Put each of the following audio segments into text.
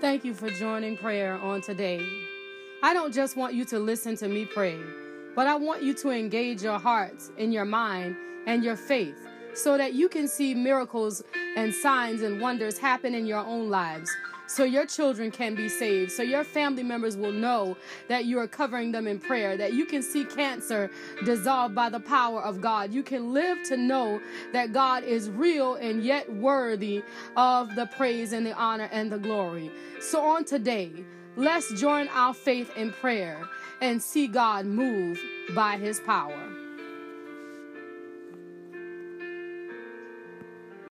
Thank you for joining prayer on today. I don't just want you to listen to me pray, but I want you to engage your hearts and your mind and your faith so that you can see miracles and signs and wonders happen in your own lives so your children can be saved, so your family members will know that you are covering them in prayer, that you can see cancer dissolved by the power of God. You can live to know that God is real and yet worthy of the praise and the honor and the glory. So on today, let's join our faith in prayer and see God move by his power.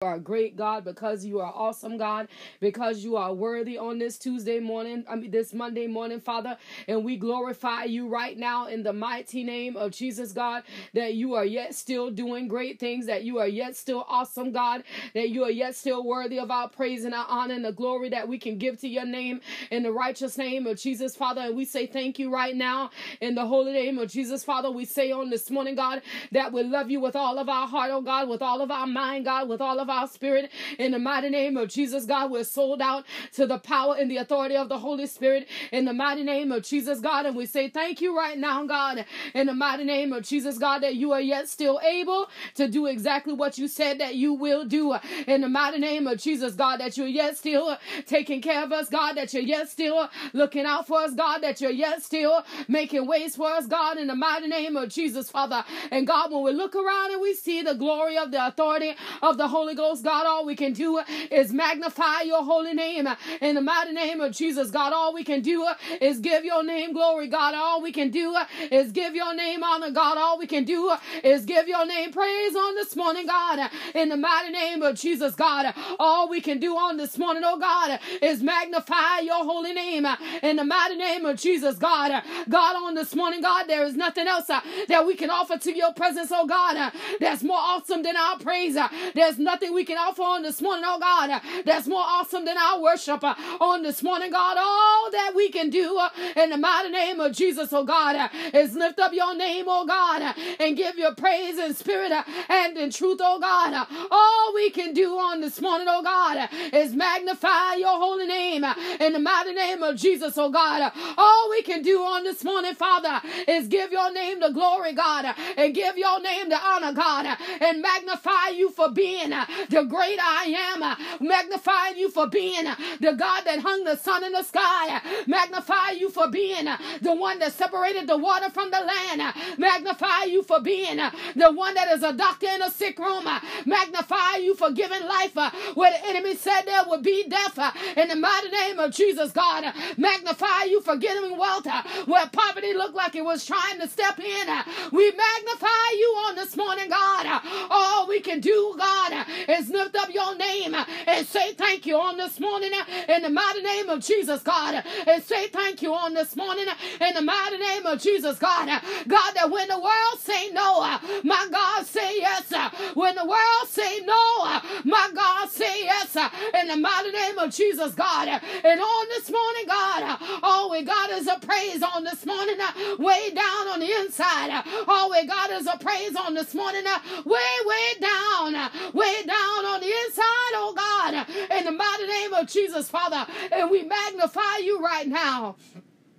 Are great God, because you are awesome God, because you are worthy on this Tuesday morning, I mean this Monday morning, Father, and we glorify you right now in the mighty name of Jesus, God, that you are yet still doing great things, that you are yet still awesome, God, that you are yet still worthy of our praise and our honor and the glory that we can give to your name in the righteous name of Jesus, Father. And we say thank you right now in the holy name of Jesus, Father. We say on this morning, God, that we love you with all of our heart, oh God, with all of our mind, God, with all of our spirit. In the mighty name of Jesus, God, we're sold out to the power and the authority of the Holy Spirit. In the mighty name of Jesus, God, and we say thank you right now, God. In the mighty name of Jesus, God, that you are yet still able to do exactly what you said that you will do. In the mighty name of Jesus, God, that you're yet still taking care of us, God, that you're yet still looking out for us, God, that you're yet still making ways for us, God, in the mighty name of Jesus, Father. And God, when we look around and we see the glory of the authority of the Holy Ghost, God, all we can do is magnify your holy name in the mighty name of Jesus. God, all we can do is give your name glory. God, all we can do is give your name honor. God, all we can do is give your name praise on this morning, God, in the mighty name of Jesus. God, all we can do on this morning, oh God, is magnify your holy name in the mighty name of Jesus. God, God, on this morning, God, there is nothing else that we can offer to your presence, oh God, that's more awesome than our praise. There's nothing we can offer on this morning, oh God, that's more awesome than our worship uh, on this morning, God. All that we can do uh, in the mighty name of Jesus, oh God, uh, is lift up your name, oh God, and give your praise in spirit and in truth, oh God. All we can do on this morning, oh God, is magnify your holy name in the mighty name of Jesus, oh God. All we can do on this morning, Father, is give your name the glory, God, and give your name the honor, God, and magnify you for being the great I am. Magnify you for being the God that hung the sun in the sky. Magnify you for being the one that separated the water from the land. Magnify you for being the one that is a doctor in a sick room. Magnify you for giving life where the enemy said there would be death. In the mighty name of Jesus, God. Magnify you for giving wealth where poverty looked like it was trying to step in. We magnify you on this morning, God. All we can do, God, is lift up your name and say thank you on this morning in the mighty name of Jesus, God. And say thank you on this morning in the mighty name of Jesus, God. God, that when the world say no, my God say yes. When the world say no, my God say yes. In the mighty name of Jesus, God. And on this morning, God, all we got is a praise on this morning, way down on the inside. All we got is a praise on this morning, way, way down, way down on the inside, oh God, in the mighty name of Jesus, Father. And we magnify you right now.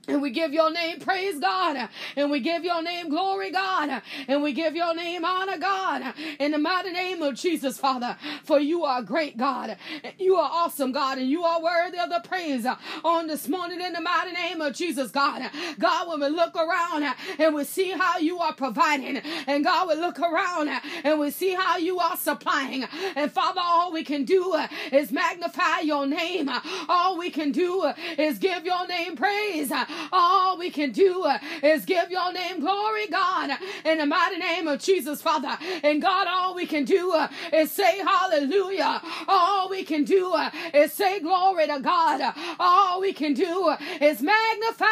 And we give your name praise, God. And we give your name glory, God. And we give your name honor, God. In the mighty name of Jesus, Father. For you are great, God. You are awesome, God. And you are worthy of the praise on this morning in the mighty name of Jesus, God. God, when we look around and we see how you are providing. And God, we look around and we see how you are supplying. And Father, all we can do is magnify your name. All we can do is give your name praise. All we can do uh, is give your name glory, God, in the mighty name of Jesus, Father. And God, all we can do uh, is say hallelujah. All we can do uh, is say glory to God. All we can do is magnify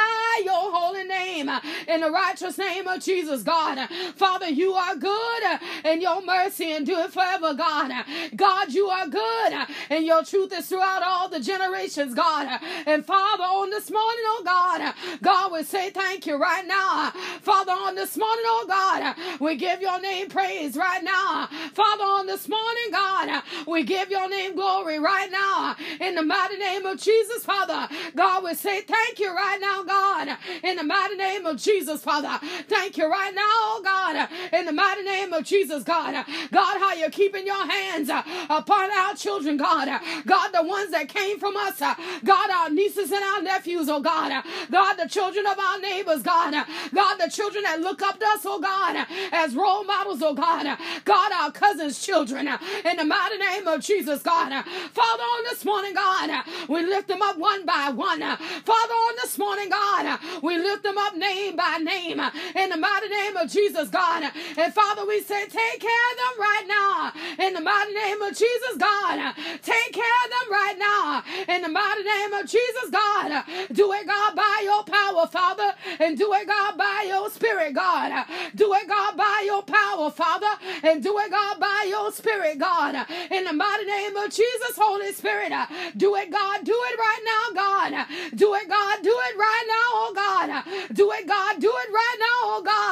your holy name in the righteous name of Jesus, God. Father, you are good and your mercy endure forever, God. God, you are good and your truth is throughout all the generations, God. And Father, on this morning, oh God, God, we say thank you right now. Father, on this morning, oh God, we give your name praise right now. Father, on this morning, God, we give your name glory right now. In the mighty name of Jesus, Father. God, we say thank you right now, God. In the mighty name of Jesus, Father. Thank you right now, oh God. In the mighty name of Jesus, God. God, how you're keeping your hands upon our children, God. God, the ones that came from us. God, our nieces and our nephews, oh God. God, the children of our neighbors, God. God, the children that look up to us, oh God, as role models, oh God. God, our cousins' children. In the mighty name of Jesus, God. Father, on this morning, God, we lift them up one by one. Father, on this morning, God, we lift them up name by name. In the mighty name of Jesus, God. And Father, we say, take care of them right now. In the mighty name of Jesus, God. Take care of them right now. In the mighty name of Jesus, God. Do it, God, by your power, Father. And do it, God, by your spirit, God. Do it, God, by your power, Father. And do it, God, by your spirit, God. In the mighty name of Jesus, Holy Spirit. Do it, God. Do it right now, God. Do it, God. Do it right now, oh God. Do it, God. Do it right now, oh God.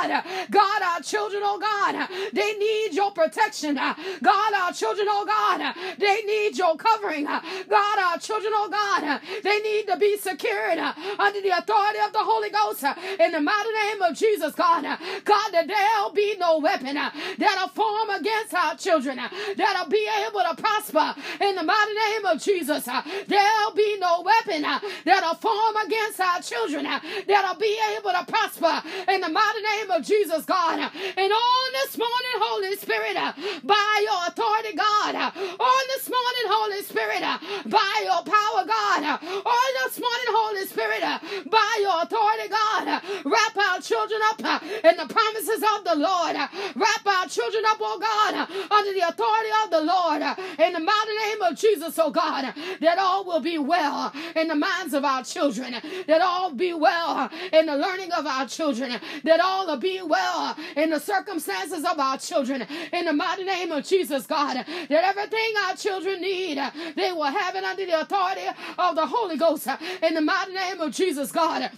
God, our children, oh God, they need your protection. God, our children, oh God, they need your covering. God, our children, oh God, they need to be secured under the authority of the Holy Ghost in the mighty name of Jesus, God. God, that there'll be no weapon that'll form against our children that'll be able to prosper in the mighty name of Jesus. There'll be no weapon that'll form against our children that'll be able to prosper in the mighty name of Jesus, God. And on this morning, Holy Spirit, by your authority, God, on this morning, Holy Spirit, by your power, God, on this morning, Holy Spirit, by your authority, God, wrap our children up in the promises of the Lord. Wrap our children up, oh God, under the authority of the Lord. In the mighty name of Jesus, oh God, that all will be well in the minds of our children, that all be well in the learning of our children, that all will be well in the circumstances of our children. In the mighty name of Jesus, God, that everything our children need, they will have it under the authority of the Holy Ghost. In the mighty name of Jesus, God.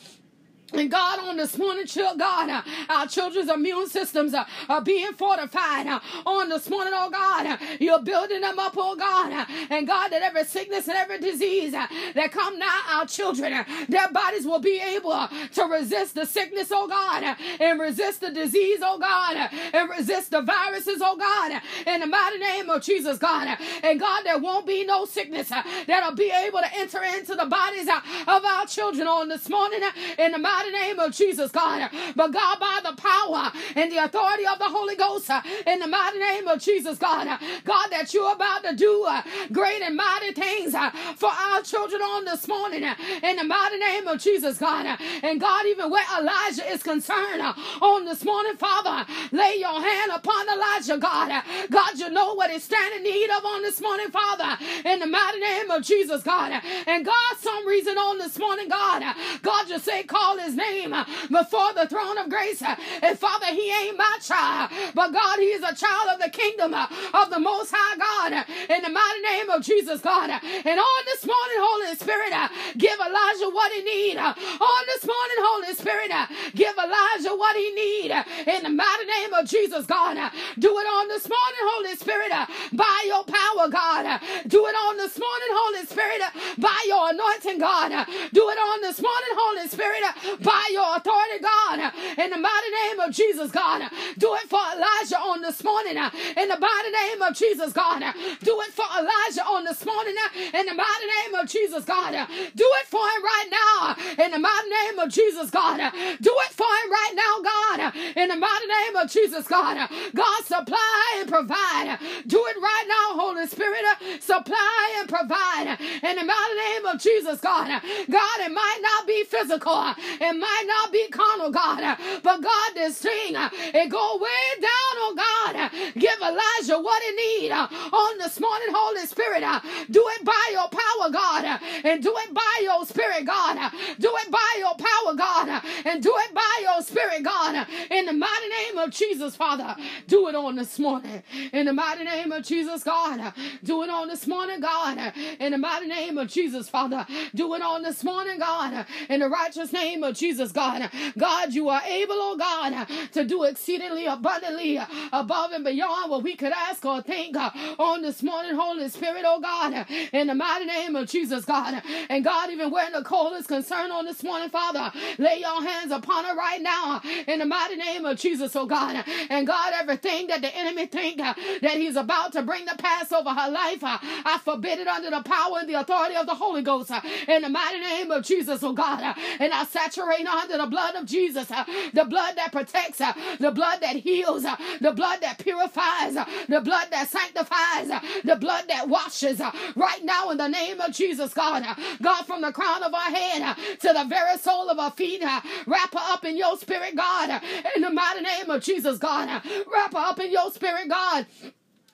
And God, on this morning, God, uh, our children's immune systems are being fortified. Uh, on this morning, oh God, uh, you're building them up, oh God. Uh, and God, that every sickness and every disease uh, that come now, our children, uh, their bodies will be able to resist the sickness, oh God, and resist the disease, oh God, and resist the viruses, oh God, in the mighty name of Jesus, God. And God, there won't be no sickness that'll be able to enter into the bodies of our children on this morning, in the mighty mighty name of Jesus, God. But God, by the power and the authority of the Holy Ghost, in the mighty name of Jesus, God, God, that you're about to do uh, great and mighty things uh, for our children on this morning, uh, in the mighty name of Jesus, God. And God, even where Elijah is concerned on this morning, Father, lay your hand upon Elijah, God. God, you know what he's standing in need of on this morning, Father, in the mighty name of Jesus, God. And God, some reason on this morning, God, God, you say, call name uh, before the throne of grace. Uh, and Father, he ain't my child, but God, he is a child of the kingdom uh, of the Most High God. Uh, in the mighty name of Jesus, God. Uh, and on this morning, Holy Spirit, uh, give Elijah what he need. On this morning, Holy Spirit, give Elijah what he need. In the mighty name of Jesus, God. Do it on this morning, Holy Spirit, by your power, God. Do it on this morning, Holy Spirit, by your anointing, God. Do it on this morning, Holy Spirit, by your authority, God, in the mighty name of Jesus, God. Do it for Elijah on this morning, in the mighty name of Jesus, God. Do it for Elijah on this morning, in the mighty name of Jesus, God. Do it for him right now, in the mighty name of Jesus, God. Do it for him right now, God, in the mighty name of Jesus, God. God, supply and provide. Do it right now, Holy Spirit. Supply and provide, in the mighty name of Jesus, God. God, it might not be physical, it might not be carnal, God, uh, but God, this thing, uh, it go way down, oh God. Uh, give Elijah what he need on this morning, Holy Spirit. Do it by your power, God, and do it by your spirit, God. Do it by your power, God, God, and do it by your spirit, God. In the mighty name of Jesus, Father, do it on this morning. In the mighty name of Jesus, God, do it on this morning, God. In the mighty name of Jesus, Father, do it on this morning, God. In the righteous name of Jesus, God. God, you are able, oh God, to do exceedingly abundantly above and beyond what we could ask or think on this morning, Holy Spirit, oh God. In the mighty name of Jesus, God. And God, even where Nicole is concerned on this morning, Father, lay your hands upon her right now in the mighty name of Jesus, oh God. And God, everything that the enemy think that he's about to bring the pass over her life, I forbid it under the power and the authority of the Holy Ghost in the mighty name of Jesus, oh God. And I saturate under the blood of Jesus, uh, the blood that protects, uh, the blood that heals, uh, the blood that purifies, uh, the blood that sanctifies, uh, the blood that washes uh, right now in the name of Jesus, God. God, from the crown of our head to the very sole of our feet, wrap her up in your spirit, God, in the mighty name of Jesus, God. Wrap her up in your spirit, God.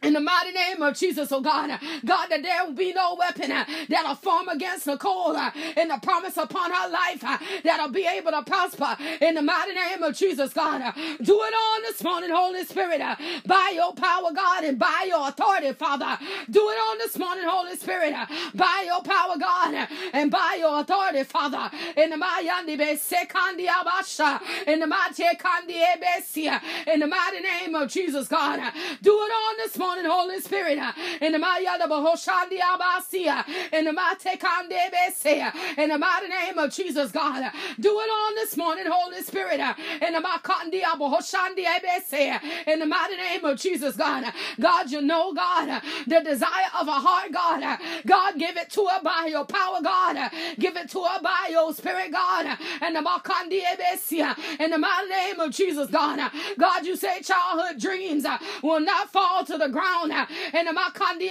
In the mighty name of Jesus, oh God, God, that there will be no weapon uh, that'll form against Nicole uh, in the promise upon her life uh, that'll be able to prosper. In the mighty name of Jesus, God, do it on this morning, Holy Spirit, by your power, God, and by your authority, Father. Do it on this morning, Holy Spirit, by your power, God, and by your authority, Father. In the mighty in the mighty name of Jesus, God, do it on this morning Holy Spirit. In the mighty. In the mighty. In the mighty name of Jesus, God. Do it on this morning, Holy Spirit. In the mighty. In the mighty name of Jesus, God. God, you know, God, the desire of a heart, God. God, give it to her by your power, God. Give it to her by your spirit, God. And the. In the mighty name of Jesus, God. God, you say childhood dreams will not fall to the ground uh, in the Makandi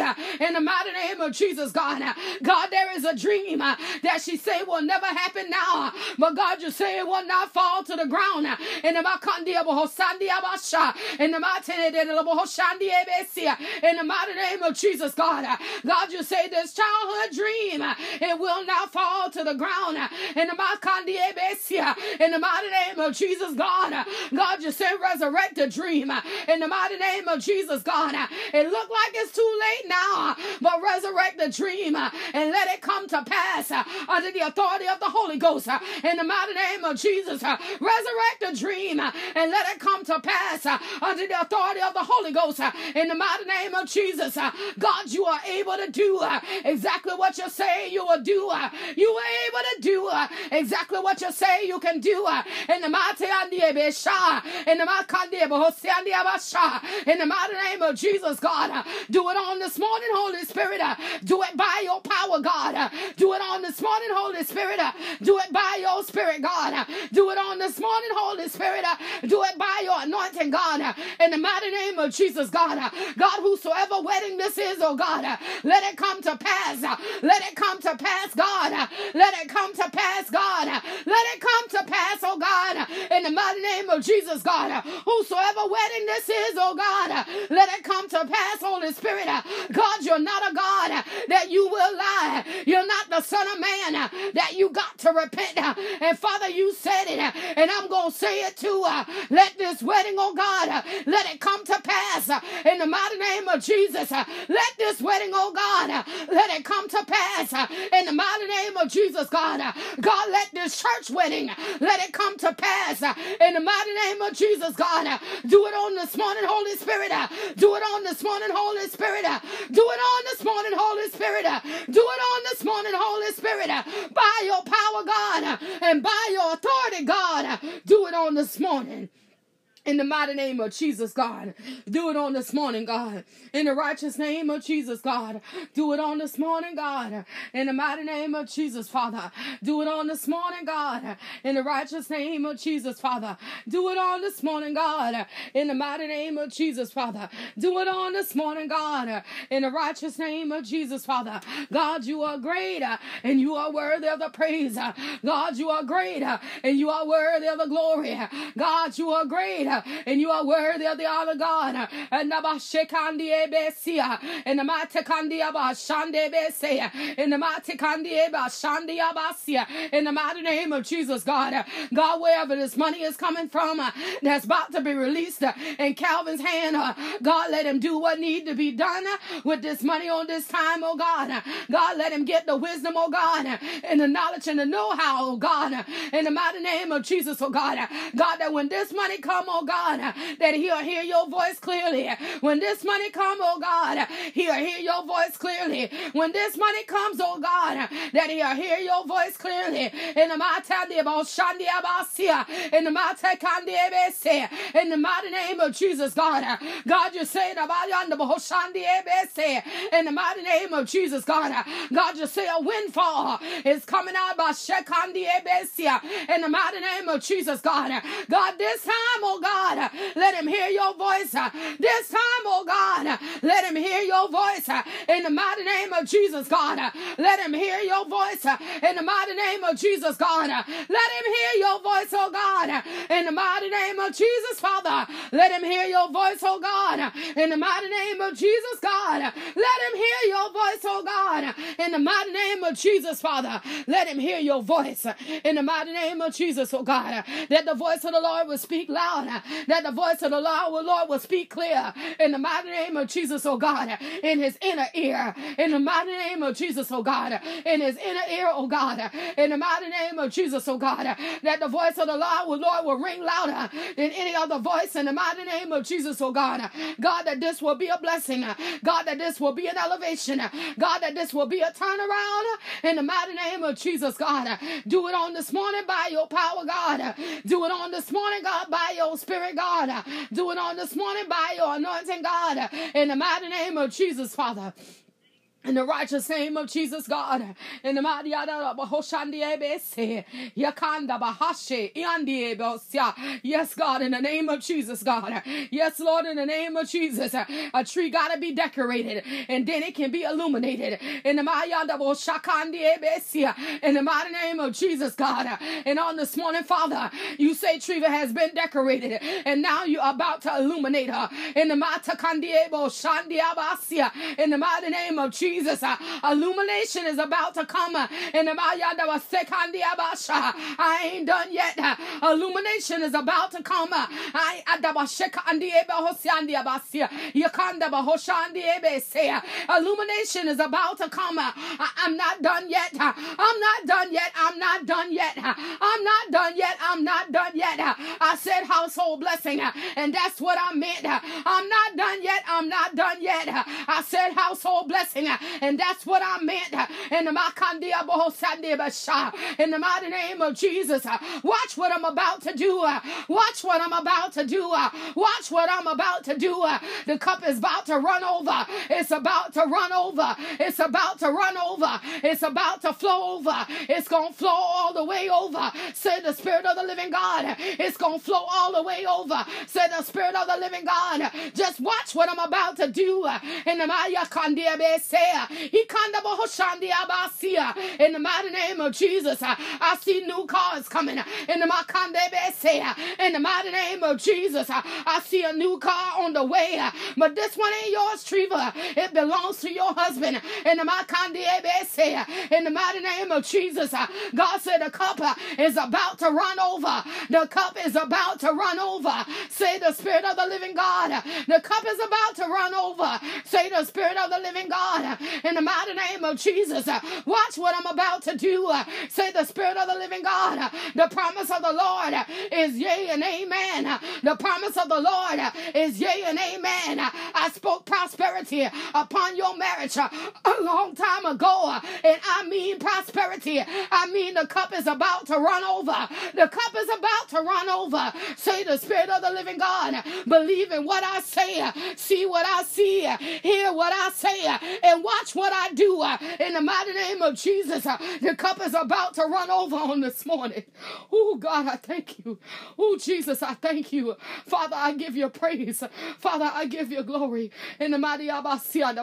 uh, in the mighty name of Jesus, God. Uh, God, there is a dream uh, that she say will never happen now, uh, but God, you say it will not fall to the ground in the in the mighty in the mighty name of Jesus, God. God, you say this childhood dream, it will not fall to the ground in the in the mighty name of Jesus, God. God, you say resurrect the dream in the mighty name of Jesus, God. It looked like it's too late now, but resurrect the dream and let it come to pass under the authority of the Holy Ghost. In the mighty name of Jesus, resurrect the dream and let it come to pass under the authority of the Holy Ghost. In the mighty name of Jesus, God, you are able to do exactly what you say you will do. You are able to do exactly what you say you can do. In the mighty in the mighty in the mighty name name of Jesus, God. Do it on this morning, Holy Spirit. Do it by your power, God. Do it on this morning, Holy Spirit. Do it by your spirit, God. Do it on this morning, Holy Spirit. Do it by your anointing, God. In the mighty name of Jesus, God. God, whosoever wedding this is, oh God, let it come to pass. Let it come to pass, God. Let it come to pass, God. Let it come to pass, oh God. In the mighty name of Jesus, God. Whosoever wedding this is, oh God, let it come to pass, Holy Spirit. God, you're not a God that you will lie. You're not the Son of Man that you got to repent. And Father, you said it, and I'm going to say it too. Let this wedding, oh God, let it come to pass in the mighty name of Jesus. Let this wedding, oh God, let it come to pass in the mighty name of Jesus, God. God, let this church wedding, let it come to pass in the mighty name of Jesus, God. Do it on this morning, Holy Spirit. Do it on this morning, Holy Spirit. Do it on this morning, Holy Spirit. Do it on this morning, Holy Spirit. By your power, God, and by your authority, God. Do it on this morning. In the mighty name of Jesus, God. Do it on this morning, God. In the righteous name of Jesus, God. Do it on this morning, God. In the mighty name of Jesus, Father. Do it on this morning, God. In the righteous name of Jesus, Father. Do it on this morning, God. In the mighty name of Jesus, Father. Do it on this morning, God. In the righteous name of Jesus, Father. God, you are great and you are worthy of the praise. God, you are great and you are worthy of the glory. God, you are great and you are worthy of the honor, God. And and the Matekandi Abashande Besia, in the Matekandi Abashandi Abasia, in the mighty name of Jesus, God. God, wherever this money is coming from, uh, that's about to be released uh, in Calvin's hand, uh, God, let him do what need to be done with this money on this time, oh God. God, let him get the wisdom, oh God, and the knowledge and the know-how, oh God, in the mighty name of Jesus, oh God. God, that when this money come, oh Oh God, that he'll hear your voice clearly. When this money come, oh God, he'll hear your voice clearly. When this money comes, oh God, that he'll hear your voice clearly. In the mighty name of Shandi Abasia, in the mighty in the mighty name of Jesus, God. God, you say in the mighty name of Jesus, God. God, you say a windfall is coming out by Shekandi Ebesia in the mighty name of Jesus, God. God, this time, oh God, let him hear your voice. Uh, this time, oh God, let him hear your voice uh, in the mighty name of Jesus, God. Let him hear your voice uh, in the mighty name of Jesus, God. Let him hear your voice, oh God, in the mighty name of Jesus, Father. Let him hear your voice, oh God, in the mighty name of Jesus, God. Let him hear your voice, oh God, in the mighty name of Jesus, Father. Let him hear your voice in the mighty name of Jesus, oh God. That the voice of the Lord will speak loud. That the voice of the Lord, Lord will speak clear in the mighty name of Jesus, oh God. In his inner ear. In the mighty name of Jesus, oh God. In his inner ear, oh God. In the mighty name of Jesus, oh God. That the voice of the Lord, Lord will ring louder than any other voice in the mighty name of Jesus, oh God. God, that this will be a blessing. God, that this will be an elevation. God, that this will be a turnaround in the mighty name of Jesus, God. Do it on this morning by your power, God. Do it on this morning, God, by your spirit, God. Do it on this morning by your anointing, God. In the mighty name of Jesus, Father. In the righteous name of Jesus, God. In the mighty Yes, God, in the name of Jesus, God. Yes, Lord, in the name of Jesus. A tree gotta be decorated and then it can be illuminated. In the mighty in the mighty name of Jesus, God. And on this morning, Father, you say Treva has been decorated and now you're about to illuminate her. In the mighty in the mighty name of Jesus. Jesus. Uh, illumination is about to come uh, in the I ain't done yet. Uh, illumination is about to come. Uh, I uh, uh, Illumination is about to come. I'm not done yet. I'm not done yet. I'm not done yet. I'm not done yet. I'm not done yet. I said household blessing, and that's what I meant. I'm not done yet. I'm not done yet. I said household blessing, and that's what I meant. In the in the mighty name of Jesus. Watch what I'm about to do. Watch what I'm about to do. Watch what I'm about to do. The cup is about to run over. It's about to run over. It's about to run over. It's about to flow over. It's going to flow all the way over. Say the Spirit of the living God. It's going to flow all the way over. Say the Spirit of the living God. Just watch what I'm about to do. In the Maya in the mighty name of Jesus, I see new cars coming. In the mighty name of Jesus, I see a new car on the way. But this one ain't yours, Treva. It belongs to your husband. In the in the mighty name of Jesus, God said the cup is about to run over. The cup is about to run over. Say the Spirit of the living God. The cup is about to run over. Say the Spirit of the living God in the mighty name of Jesus. Uh, watch what I'm about to do. Uh, say the Spirit of the living God. Uh, the promise of the Lord is yea and amen. The promise of the Lord is yea and amen. I spoke prosperity upon your marriage a long time ago, and I mean prosperity. I mean the cup is about to run over. The cup is about to run over. Say the Spirit of the living God. Believe in what I say. See what I see. Hear what I say. And watch what I do uh, in the mighty name of Jesus. Uh, the cup is about to run over on this morning. Oh, God, I thank you. Oh, Jesus, I thank you. Father, I give you praise. Father, I give you glory. In the mighty Abbasia,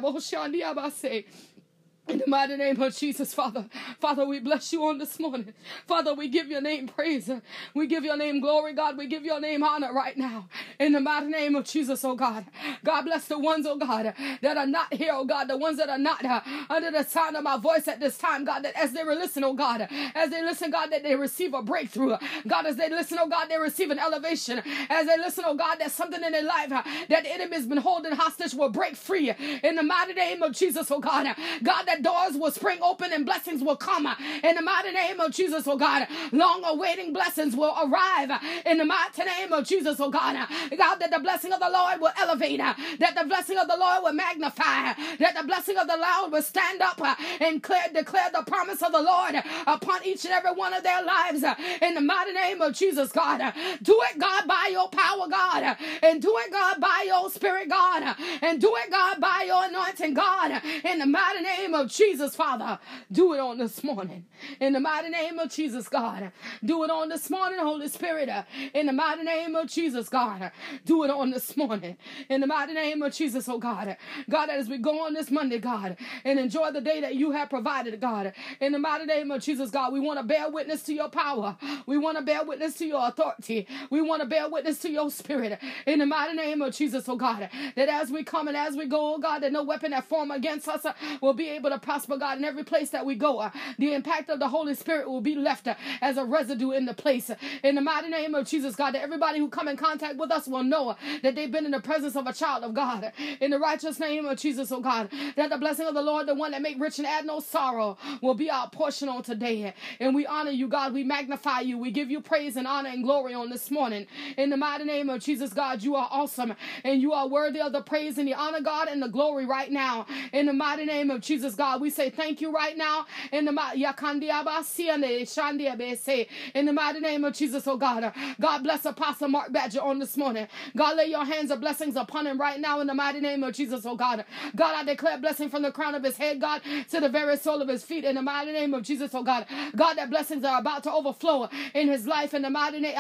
In the mighty name of Jesus, Father. Father, we bless you on this morning. Father, we give your name praise. We give your name glory, God. We give your name honor right now. In the mighty name of Jesus, oh God. God bless the ones, oh God, that are not here, oh God. The ones that are not uh, under the sound of my voice at this time, God, that as they listen, oh God, as they listen, God, that they receive a breakthrough. God, as they listen, oh God, they receive an elevation. As they listen, oh God, that something in their life uh, that the enemy has been holding hostage will break free. In the mighty name of Jesus, oh God. God, that doors will spring open and blessings will come in the mighty name of Jesus, oh God. Long awaiting blessings will arrive in the mighty name of Jesus, oh God. God, that the blessing of the Lord will elevate, that the blessing of the Lord will magnify, that the blessing of the Lord will stand up and clear, declare the promise of the Lord upon each and every one of their lives in the mighty name of Jesus, God. Do it, God, by your power, God, and do it, God, by your spirit, God, and do it, God, by your anointing, God, in the mighty name of Jesus, Father. Do it on this morning. In the mighty name of Jesus, God. Do it on this morning, Holy Spirit. In the mighty name of Jesus, God. Do it on this morning. In the mighty name of Jesus, oh God. God, as we go on this Monday, God, and enjoy the day that you have provided, God. In the mighty name of Jesus, God, we want to bear witness to your power. We want to bear witness to your authority. We want to bear witness to your spirit. In the mighty name of Jesus, oh God. That as we come and as we go, oh God, that no weapon that form against us will be able to prosper, God, in every place that we go. Uh, the impact of the Holy Spirit will be left uh, as a residue in the place. In the mighty name of Jesus, God, that everybody who come in contact with us will know uh, that they've been in the presence of a child of God. In the righteous name of Jesus, oh God, that the blessing of the Lord, the one that make rich and add no sorrow, will be our portion on today. And we honor you, God. We magnify you. We give you praise and honor and glory on this morning. In the mighty name of Jesus, God, you are awesome and you are worthy of the praise and the honor, God, and the glory right now. In the mighty name of Jesus, God, we say thank you right now in the in the mighty name of Jesus, oh God. God bless Apostle Mark Badger on this morning. God, lay your hands of blessings upon him right now in the mighty name of Jesus, oh God. God, I declare blessing from the crown of his head, God, to the very sole of his feet in the mighty name of Jesus, oh God. God, that blessings are about to overflow in his life in the mighty name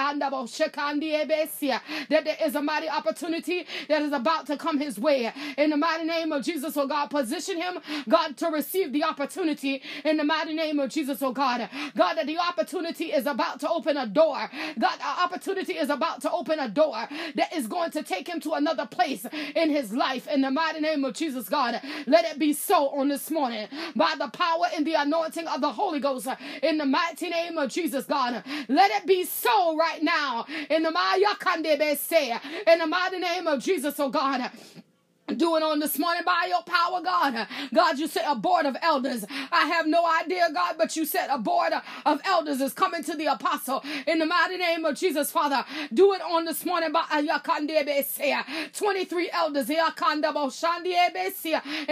that there is a mighty opportunity that is about to come his way in the mighty name of Jesus, oh God. Position him, God, to receive the opportunity in the mighty name of Jesus, oh God. God, that the opportunity is about to open a door. God, the opportunity is about to open a door that is going to take him to another place in his life. In the mighty name of Jesus, God, let it be so on this morning by the power and the anointing of the Holy Ghost. In the mighty name of Jesus, God, let it be so right now. In the in the mighty name of Jesus, oh God doing on this morning by your power, God. God, you said a board of elders. I have no idea, God, but you said a board of elders is coming to the apostle in the mighty name of Jesus, Father. Do it on this morning by 23 elders in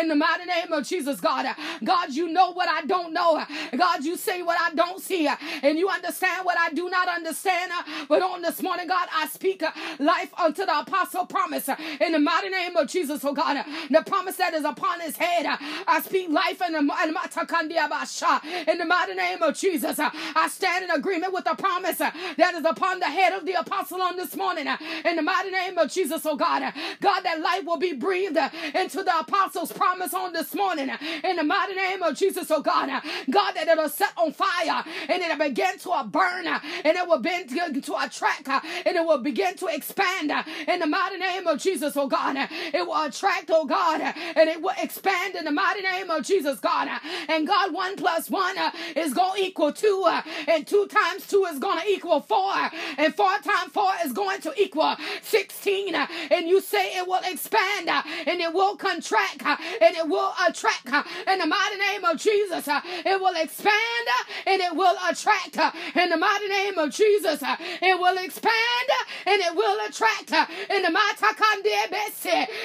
the mighty name of Jesus, God. God, you know what I don't know. God, you say what I don't see, and you understand what I do not understand. But on this morning, God, I speak life unto the apostle promise in the mighty name of Jesus oh God. The promise that is upon his head. I speak life in the, in the mighty name of Jesus. I stand in agreement with the promise that is upon the head of the apostle on this morning. In the mighty name of Jesus, oh God. God, that life will be breathed into the apostle's promise on this morning. In the mighty name of Jesus, oh God. God, that it'll set on fire and it'll begin to burn and it will begin to attract and it will begin to expand in the mighty name of Jesus, oh God. It will attract, oh God, and it will expand in the mighty name of Jesus, God. And God, one plus one uh, is going to equal two, uh, and two times two is going to equal four, and four times four is going to equal 16. Uh, and you say it will expand, uh, and it will contract, uh, and it will attract. Uh, in the mighty name of Jesus, it will expand, and it will attract. In the mighty name of Jesus, it will expand, and it will attract. In the mighty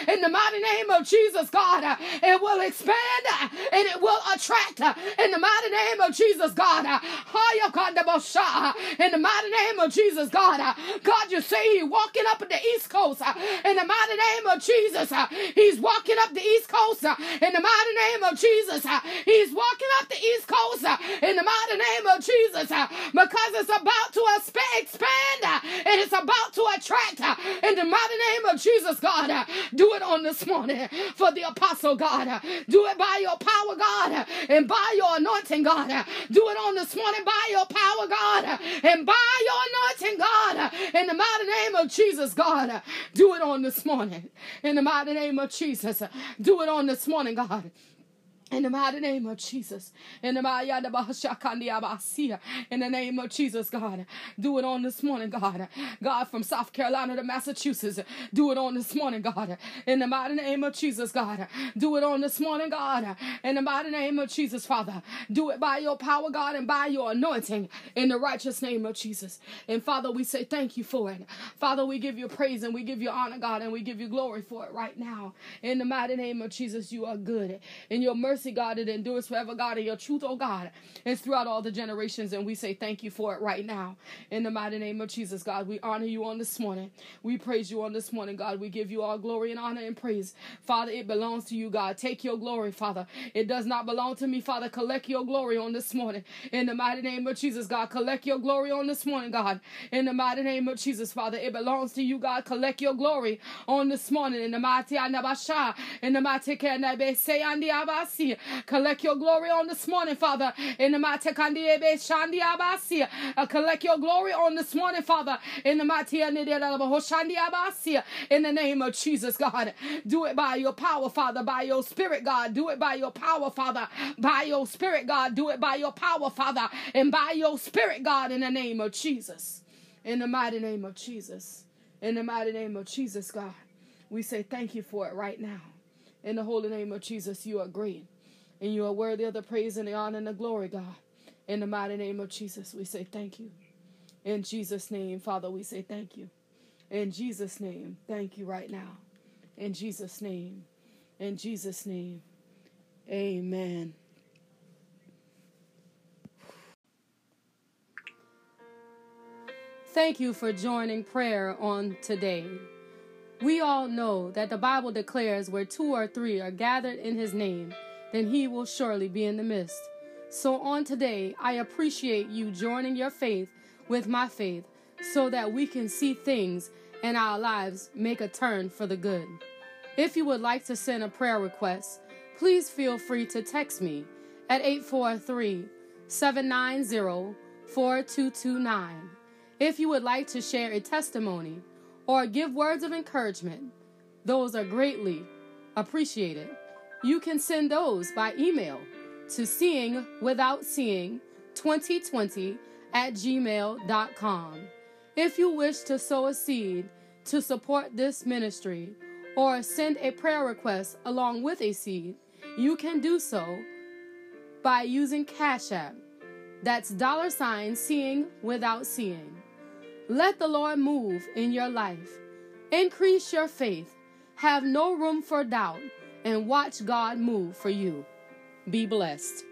in the mighty name of Jesus, God. It will expand and it will attract in the mighty name of Jesus, God. In the mighty name of Jesus, God. God, you see, He's walking up the East Coast in the mighty name of Jesus. He's walking up the East Coast in the mighty name of Jesus. He's walking up the East Coast in the mighty name of Jesus because it's about to expand and it's about to in the mighty name of Jesus, God. Do it on this morning for the apostle, God. Do it by your power, God, and by your anointing, God. Do it on this morning by your power, God, and by your anointing, God. In the mighty name of Jesus, God. Do it on this morning. In the mighty name of Jesus. Do it on this morning, God. In the mighty name of Jesus. In the in the name of Jesus, God. Do it on this morning, God. God, from South Carolina to Massachusetts. Do it on this morning, God. In the mighty name of Jesus, God. Do it on this morning, God. In the mighty name of Jesus, Father. Do it by your power, God, and by your anointing. In the righteous name of Jesus. And Father, we say thank you for it. Father, we give you praise and we give you honor, God, and we give you glory for it right now. In the mighty name of Jesus, you are good. In your mercy, mercy, God, it endures forever, God, and your truth, oh God, is throughout all the generations. And we say thank you for it right now. In the mighty name of Jesus, God, we honor you on this morning. We praise you on this morning, God. We give you all glory and honor and praise. Father, it belongs to you, God. Take your glory, Father. It does not belong to me, Father. Collect your glory on this morning. In the mighty name of Jesus, God, collect your glory on this morning, God. In the mighty name of Jesus, Father, it belongs to you, God. Collect your glory on this morning. In the mighty in the mighty Collect your glory on this morning, Father. In the mighty Shandi Abasi. Uh, collect your glory on this morning, Father. In the mighty. In the name of Jesus, God. Do it by your power, Father, by your spirit, God. Do it by your power, Father. By your spirit, God. Do it by your power, Father. And by your spirit, God, in the name of Jesus. In the mighty name of Jesus. In the mighty name of Jesus, God. We say thank you for it right now. In the holy name of Jesus, you are great. And you are worthy of the praise and the honor and the glory, God. In the mighty name of Jesus, we say thank you. In Jesus' name, Father, we say thank you. In Jesus' name, thank you right now. In Jesus' name, in Jesus' name, amen. Thank you for joining prayer on today. We all know that the Bible declares where two or three are gathered in his name then he will surely be in the midst. So on today, I appreciate you joining your faith with my faith so that we can see things in our lives make a turn for the good. If you would like to send a prayer request, please feel free to text me at 843 790 4229. If you would like to share a testimony or give words of encouragement, those are greatly appreciated. You can send those by email to seeing without seeing 2020 at gmail.com. If you wish to sow a seed to support this ministry or send a prayer request along with a seed, you can do so by using Cash App. That's dollar sign seeing without seeing. Let the Lord move in your life. Increase your faith. Have no room for doubt and watch God move for you. Be blessed.